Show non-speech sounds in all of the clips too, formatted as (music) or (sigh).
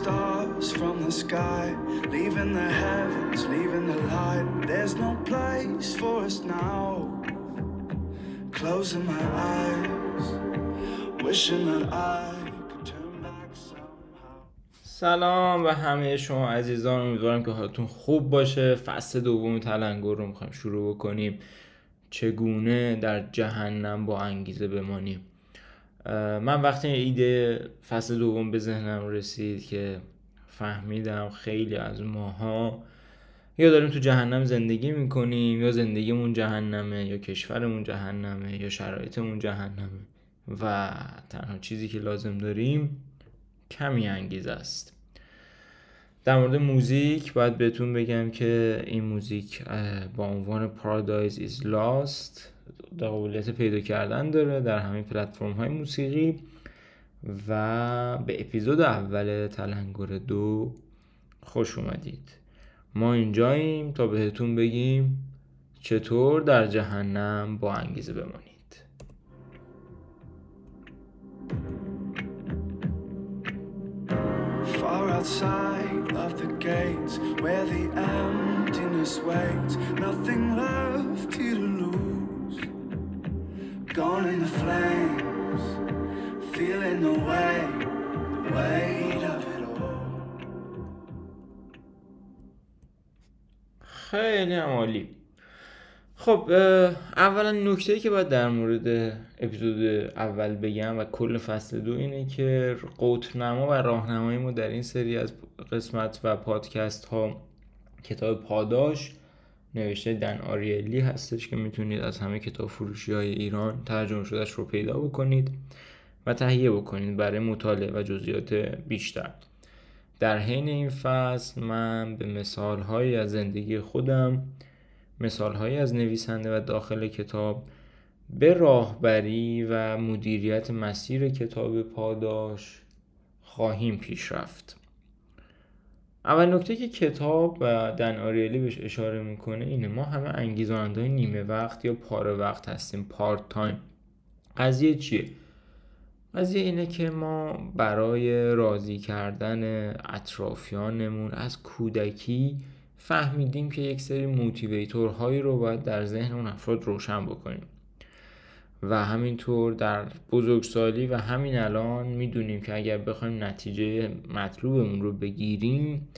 Stars from the sky, leaving the heavens, leaving the light. There's no place for us now. Closing my eyes, wishing that I. سلام و همه شما عزیزان امیدوارم که حالتون خوب باشه فصل دوم تلنگر رو می‌خوایم شروع بکنیم چگونه در جهنم با انگیزه بمانیم من وقتی ایده فصل دوم به ذهنم رسید که فهمیدم خیلی از ماها یا داریم تو جهنم زندگی می‌کنیم یا زندگیمون جهنمه یا کشورمون جهنمه یا شرایطمون جهنمه و تنها چیزی که لازم داریم کمی انگیزه است. در مورد موزیک باید بهتون بگم که این موزیک با عنوان Paradise is Lost. قابلیت پیدا کردن داره در همه پلتفرم های موسیقی و به اپیزود اول تلنگر دو خوش اومدید ما اینجاییم تا بهتون بگیم چطور در جهنم با انگیزه بمانید Far outside of the gates, where the emptiness waits, nothing left here to lose. Gone in the flames, feeling the weight, weight of it all. خیلی عالی خب اولا نکته که باید در مورد اپیزود اول بگم و کل فصل دو اینه که قوتنما و راهنمایی ما در این سری از قسمت و پادکست ها کتاب پاداش نوشته دن آریلی هستش که می‌تونید از همه کتاب فروشی های ایران ترجمه شدهش رو پیدا بکنید و تهیه بکنید برای مطالعه و جزئیات بیشتر. در حین این فصل من به مثال هایی از زندگی خودم مثال هایی از نویسنده و داخل کتاب به راهبری و مدیریت مسیر کتاب پاداش خواهیم پیش رفت اول نکته که کتاب و دن آریلی بهش اشاره می‌کنه اینه ما همه انگیزاننده نیمه وقت یا پاره وقت هستیم part-time قضیه چیه؟ قضیه اینه که ما برای راضی کردن اطرافیانمون از کودکی فهمیدیم که یک سری motivator هایی رو باید در ذهن اون افراد روشن بکنیم و همینطور در بزرگسالی و همین الان می‌دونیم که اگر بخوایم نتیجه مطلوبمون رو بگیریم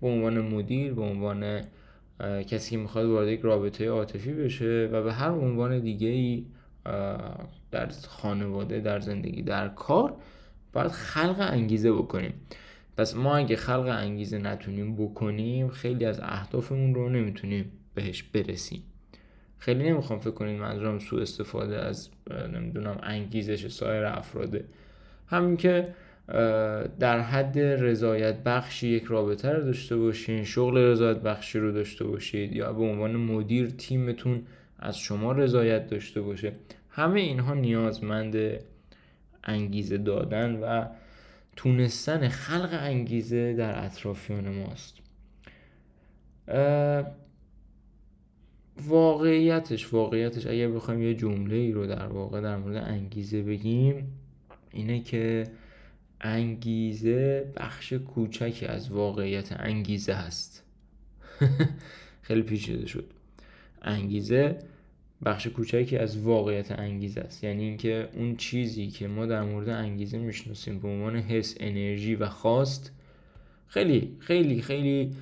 به عنوان مدیر به عنوان کسی که می‌خواد وارد یک رابطه عاطفی بشه و به هر عنوان دیگه ای در خانواده در زندگی در کار باید خلق انگیزه بکنیم. پس ما اگه خلق انگیزه نتونیم بکنیم خیلی از اهدافمون رو نمی‌تونیم بهش برسیم. خیلی نمی‌خوام فکر کنید منظورم سوء استفاده از نمی‌دونم انگیزش سایر افراده. همین که در حد رضایت بخشی یک رابطه رو داشته باشین شغل رضایت بخشی رو داشته باشید یا به عنوان مدیر تیمتون از شما رضایت داشته باشه. همه اینها نیازمند انگیزه دادن و تونستن خلق انگیزه در اطرافیان ماست. واقعیتش واقعیتش اگر بخوایم یه جمله ای رو در واقع در مورد انگیزه بگیم اینه که انگیزه بخش کوچکی از واقعیت انگیزه هست. (laughs) خیلی پیچیده شد. انگیزه بخش کوچکی از واقعیت انگیزه است. یعنی اینکه اون چیزی که ما در مورد انگیزه می‌شناسیم به عنوان حس انرژی و خواست خیلی خیلی خیلی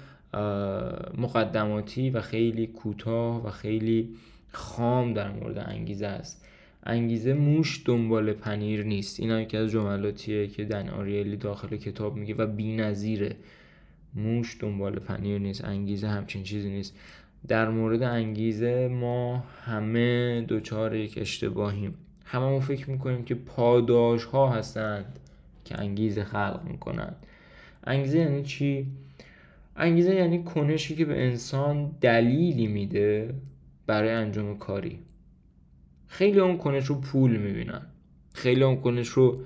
مقدماتی و خیلی کوتاه و خیلی خام در مورد انگیزه است. انگیزه موش دنبال پنیر نیست. این یکی از جملاتیه که دن آریلی داخل کتاب میگه و بی‌نظیره موش دنبال پنیر نیست. انگیزه همچین چیزی نیست. در مورد انگیزه ما همه دوچار یک اشتباهیم. ما فکر می‌کنیم که پاداش ها هستند که انگیزه خلق می‌کنند. انگیزه یعنی چی؟ انگیزه یعنی کنشی که به انسان دلیلی میده برای انجام کاری. خیلی اون کنش رو پول می‌بینن. خیلی اون کنش رو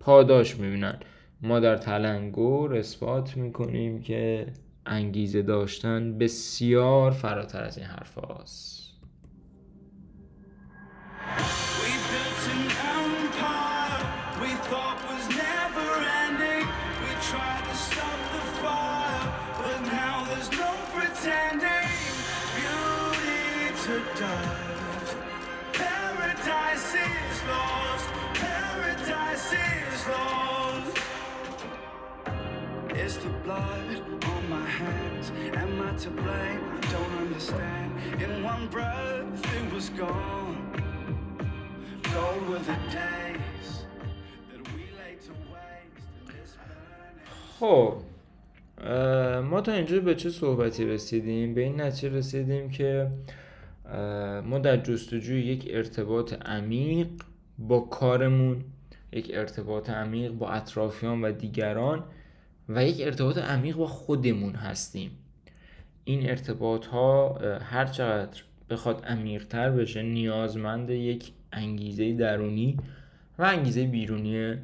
پاداش می‌بینن. ما در تلنگر اثبات می‌کنیم که انگیزه داشتن بسیار فراتر از این حرف هاست. خب ما تا اینجا به چه صحبتی رسیدیم؟ به این نتیجه رسیدیم که ما در جستجوی یک ارتباط عمیق با کارمون یک ارتباط عمیق با اطرافیان و دیگران و یک ارتباط عمیق با خودمون هستیم. این ارتباط ها هر چقدر بخواد عمیقتر بشه نیازمند یک انگیزه درونی و انگیزه بیرونی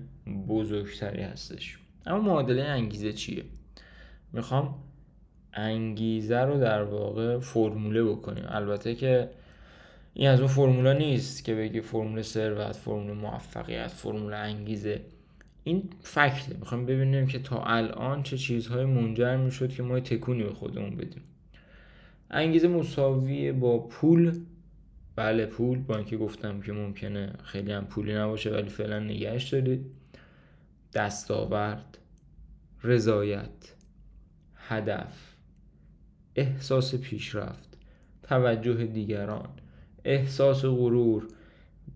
بزرگتری هستش. اما معادله انگیزه چیه؟ می‌خوام انگیزه رو در واقع فرموله بکنیم. البته که این از اون فرمولا نیست که بگی فرمول ثروت فرمول موفقیت فرمول انگیزه. این فکته. می‌خوایم ببینیم که تا الان چه چیزهای منجر می‌شد که ما تکونی به خودمون بدیم. انگیزه مساوی با پول. بله پول. با اینکه گفتم که ممکنه خیلی هم پولی نباشه ولی فعلا نگهش دارید. دستاورد رضایت هدف احساس پیشرفت توجه دیگران احساس غرور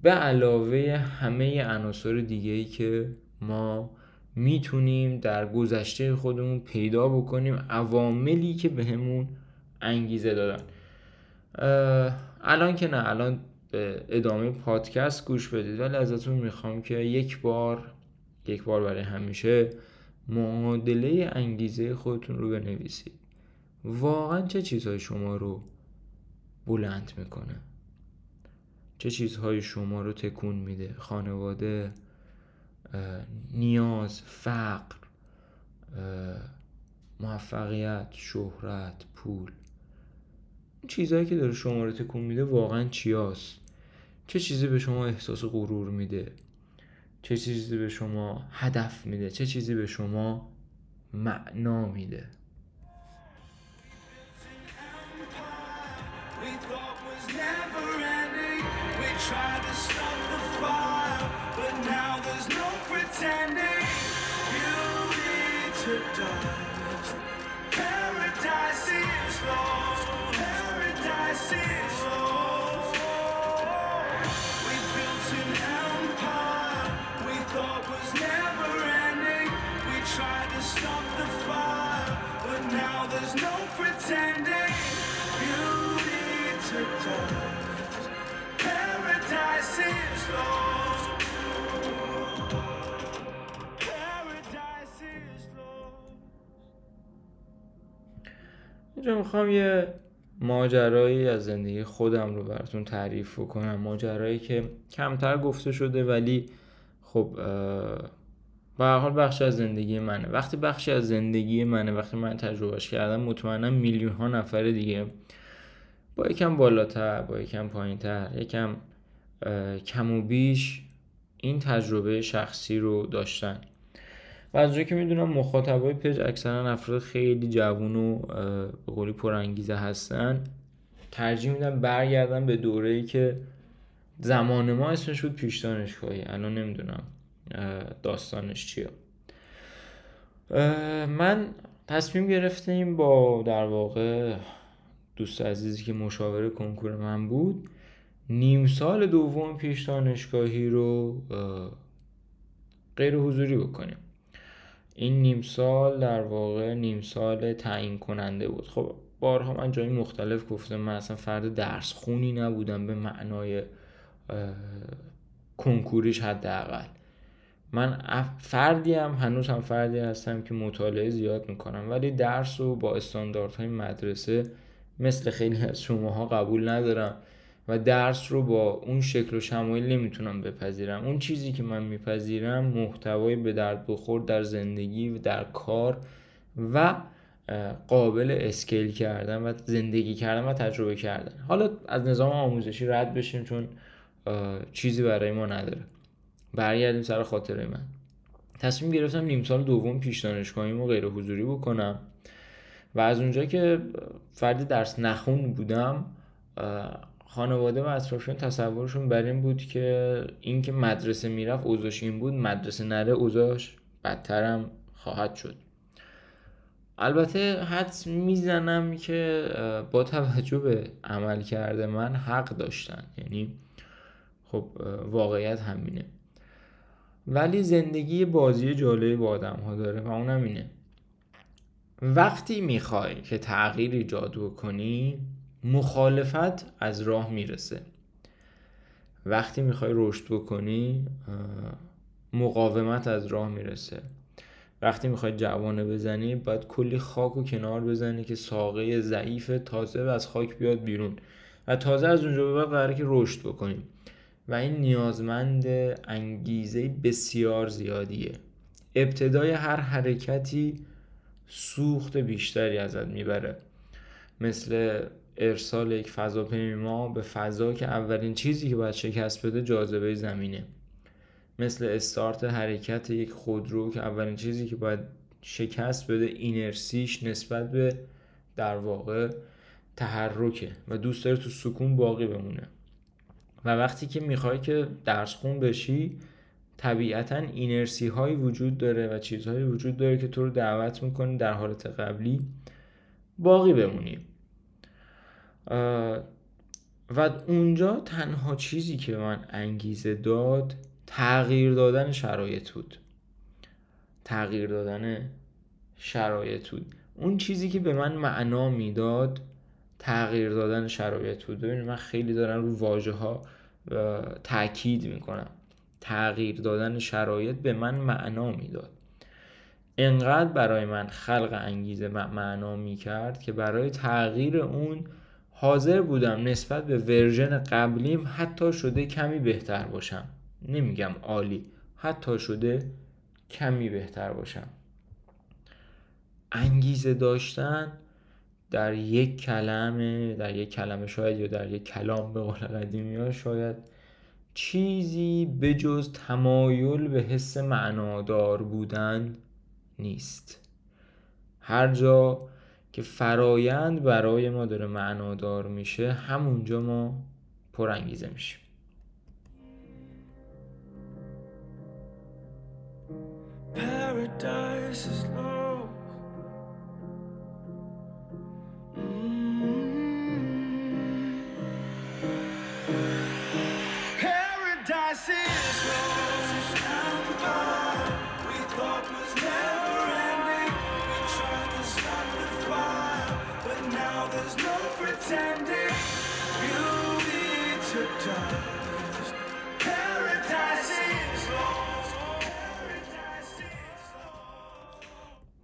به علاوه همه عناصر دیگه ای که ما می‌تونیم در گذشته خودمون پیدا بکنیم عواملی که بهمون انگیزه دادن. الان که نه الان ادامه پادکست گوش بدید ولی ازتون می‌خوام که یک بار یک بار برای همیشه معادله انگیزه خودتون رو بنویسید. واقعا چه چیزهای شما رو بلند می‌کنه؟ چه چیزهای شما رو تکون میده؟ خانواده نیاز فقر موفقیت شهرت پول. چیزهایی که داره شما رو تکون میده واقعا چیاست؟ چه چیزی به شما احساس غرور میده؟ چه چیزی به شما هدف میده؟ چه چیزی به شما معنا میده؟ اینجا می‌خوام یه ماجرایی از زندگی خودم رو براتون تعریف کنم ماجرایی که کمتر گفته شده ولی خب به حال بخشی از زندگی منه. وقتی بخشی از زندگی منه وقتی من تجربهش کردم مطمئنا میلیون ها نفر دیگه با یکم بالاتر با یکم پایینتر یکم اه، کم و بیش این تجربه شخصی رو داشتن. و از که می‌دونم مخاطبای پیج اکثرا افراد خیلی جوون و به قولی پرانگیزه هستن ترجیح میدم برگردم به دوره ای که زمان ما اسمش بود پیش دانشگاهی الان نمی‌دونم. داستانش چیه؟ من تصمیم گرفتیم با در واقع دوست عزیزی که مشاور کنکور من بود نیم سال دوم پیش دانشگاهی رو غیر حضوری بکنیم. این نیم سال در واقع نیم سال تعیین کننده بود. خب بارها من جای مختلف گفتم من اصلا فرد درس خونی نبودم به معنای کنکوریش حداقل. من فردی هم هنوز هم فردی هستم که مطالعه زیاد می‌کنم. ولی درس رو با استانداردهای مدرسه مثل خیلی از شماها قبول ندارم و درس رو با اون شکل و شمایل نمی‌تونم بپذیرم. اون چیزی که من میپذیرم محتوای به درد بخور در زندگی و در کار و قابل اسکیل کردن و زندگی کردن و تجربه کردن. حالا از نظام آموزشی رد بشیم چون چیزی برای ما نداره. برگردیم سر خاطره من. تصمیم گرفتم نیم سال دوم پیش دانشگاهیمو غیر حضوری بکنم. و از اونجا که فردی درس نخون بودم خانواده و اطرافشون تصورشون بر این بود که اینکه مدرسه می‌رفت اوضاش این بود مدرسه نره اوضاش بدترم خواهد شد. البته حدس می‌زنم که با توجه به عمل کرده من حق داشتن. یعنی خب واقعیت همینه. ولی زندگی بازی جالب با آدم ها داره و اونم اینه. وقتی می‌خوای که تغییر ایجاد کنی مخالفت از راه می‌رسه. وقتی می‌خوای رشد بکنی مقاومت از راه می‌رسه. وقتی می‌خوای جوانه بزنی باید کلی خاک و کنار بزنی که ساقه ضعیف تازه از خاک بیاد بیرون. و تازه از اونجا به بعد قراره که رشد بکنیم و این نیازمند انگیزه بسیار زیادیه. ابتدای هر حرکتی سوخت بیشتری ازت می‌بره. مثل ارسال یک فضاپیما به فضا که اولین چیزی که باید شکست بده جاذبه زمینه. مثل استارت حرکت یک خودرو که اولین چیزی که باید شکست بده اینرسیش نسبت به در واقع تحرکه و دوست داره تو سکون باقی بمونه. و وقتی که می‌خوای که درس خون بشی طبیعتا اینرسی هایی وجود داره و چیزهایی وجود داره که تو رو دعوت می‌کنه در حالت قبلی باقی بمونی. و اونجا تنها چیزی که من انگیزه داد تغییر دادن شرایط بود. تغییر دادن شرایط بود. اون چیزی که به من معنا می‌داد تغییر دادن شرایط بود ببینید من خیلی دارم رو واژه ها تاکید می‌کنم. تغییر دادن شرایط به من معنا می‌داد. انقدر برای من خلق انگیزه معنا می‌کرد که برای تغییر اون حاضر بودم نسبت به ورژن قبلیم حتی شده کمی بهتر باشم. نمیگم عالی حتی شده کمی بهتر باشم. انگیزه داشتن در یک کلمه در یک کلمه شاید یا در یک کلام به قول قدیمی ها شاید چیزی بجز تمایل به حس معنادار بودن نیست. هر جا که فرایند برای ما داره معنادار میشه همونجا ما پرانگیزه میشیم. Paradise is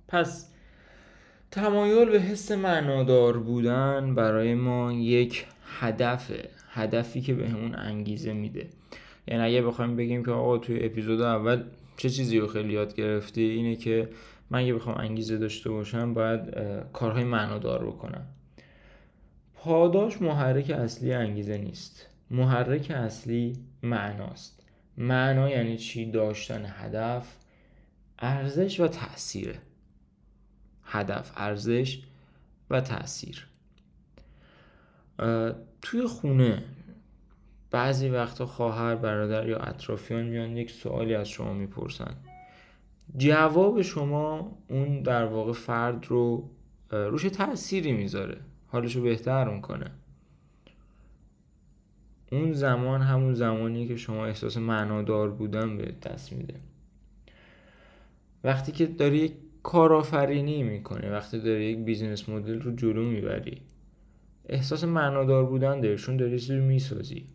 پس تمایل به حس معنادار بودن برای ما یک هدفه هدفی که بهمون به انگیزه میده. یعنی اگه بخوایم بگیم که آقا توی اپیزود اول چه چیزی رو خیلی یاد گرفتی؟ اینه که من اگه بخوام انگیزه داشته باشم باید کارهای معنادار بکنم. پاداش محرک اصلی انگیزه نیست. محرک اصلی معناست. معنا یعنی چی؟ داشتن هدف ارزش و تأثیره. هدف ارزش و تاثیر توی خونه بعضی وقتا خواهر برادر یا اطرافیان میان یک سوالی از شما می‌پرسن. جواب شما اون در واقع فرد رو روش تأثیری می‌ذاره. حالشو بهتر می‌کنه. اون زمان همون زمانی که شما احساس معنادار بودن به دست میده. وقتی که داری یک کارآفرینی می‌کنه وقتی داری یک بیزینس مدل رو جلو می‌بری احساس معنادار بودن داری چون داری چیزی می‌سازی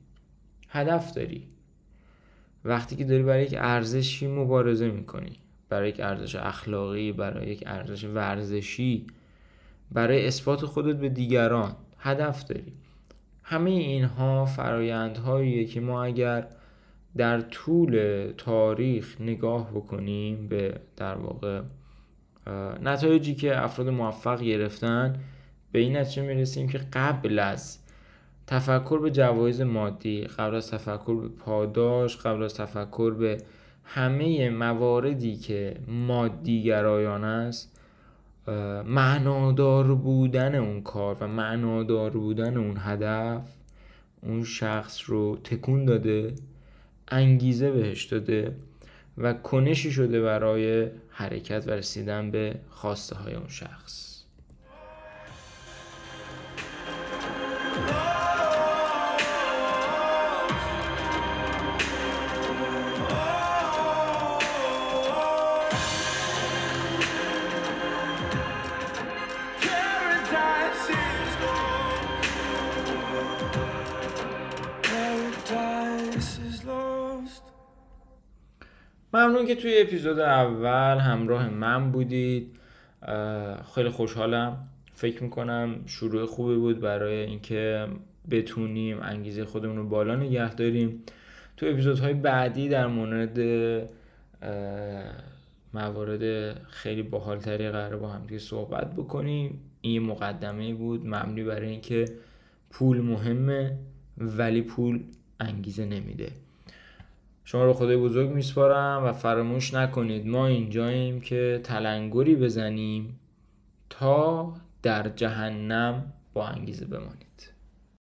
هدف داری. وقتی که داری برای یک ارزشی مبارزه می‌کنی برای یک ارزش اخلاقی برای یک ارزش ورزشی برای اثبات خودت به دیگران هدف داری. همه اینها فرایندهاییه که ما اگر در طول تاریخ نگاه بکنیم به در واقع نتایجی که افراد موفق گرفتن به این نتیجه می‌رسیم که قبل از تفکر به جوایز مادی قبل از تفکر به پاداش قبل از تفکر به همه مواردی که مادی گرایان است معنادار بودن اون کار و معنادار بودن اون هدف اون شخص رو تکون داده انگیزه بهش داده و کنشی شده برای حرکت و رسیدن به خواسته های اون شخص. ممنون که توی اپیزود اول همراه من بودید خیلی خوشحالم. فکر می‌کنم شروع خوبی بود برای اینکه بتونیم انگیزه خودمون رو بالا نگه داریم. تو اپیزودهای بعدی در مورد موارد خیلی باحالتری قرار با هم صحبت بکنیم. این مقدمه بود مبنی برای اینکه پول مهمه ولی پول انگیزه نمیده. شما رو خدای بزرگ میسپارم و فراموش نکنید ما اینجاییم که تلنگری بزنیم تا در جهنم با انگیزه بمانید.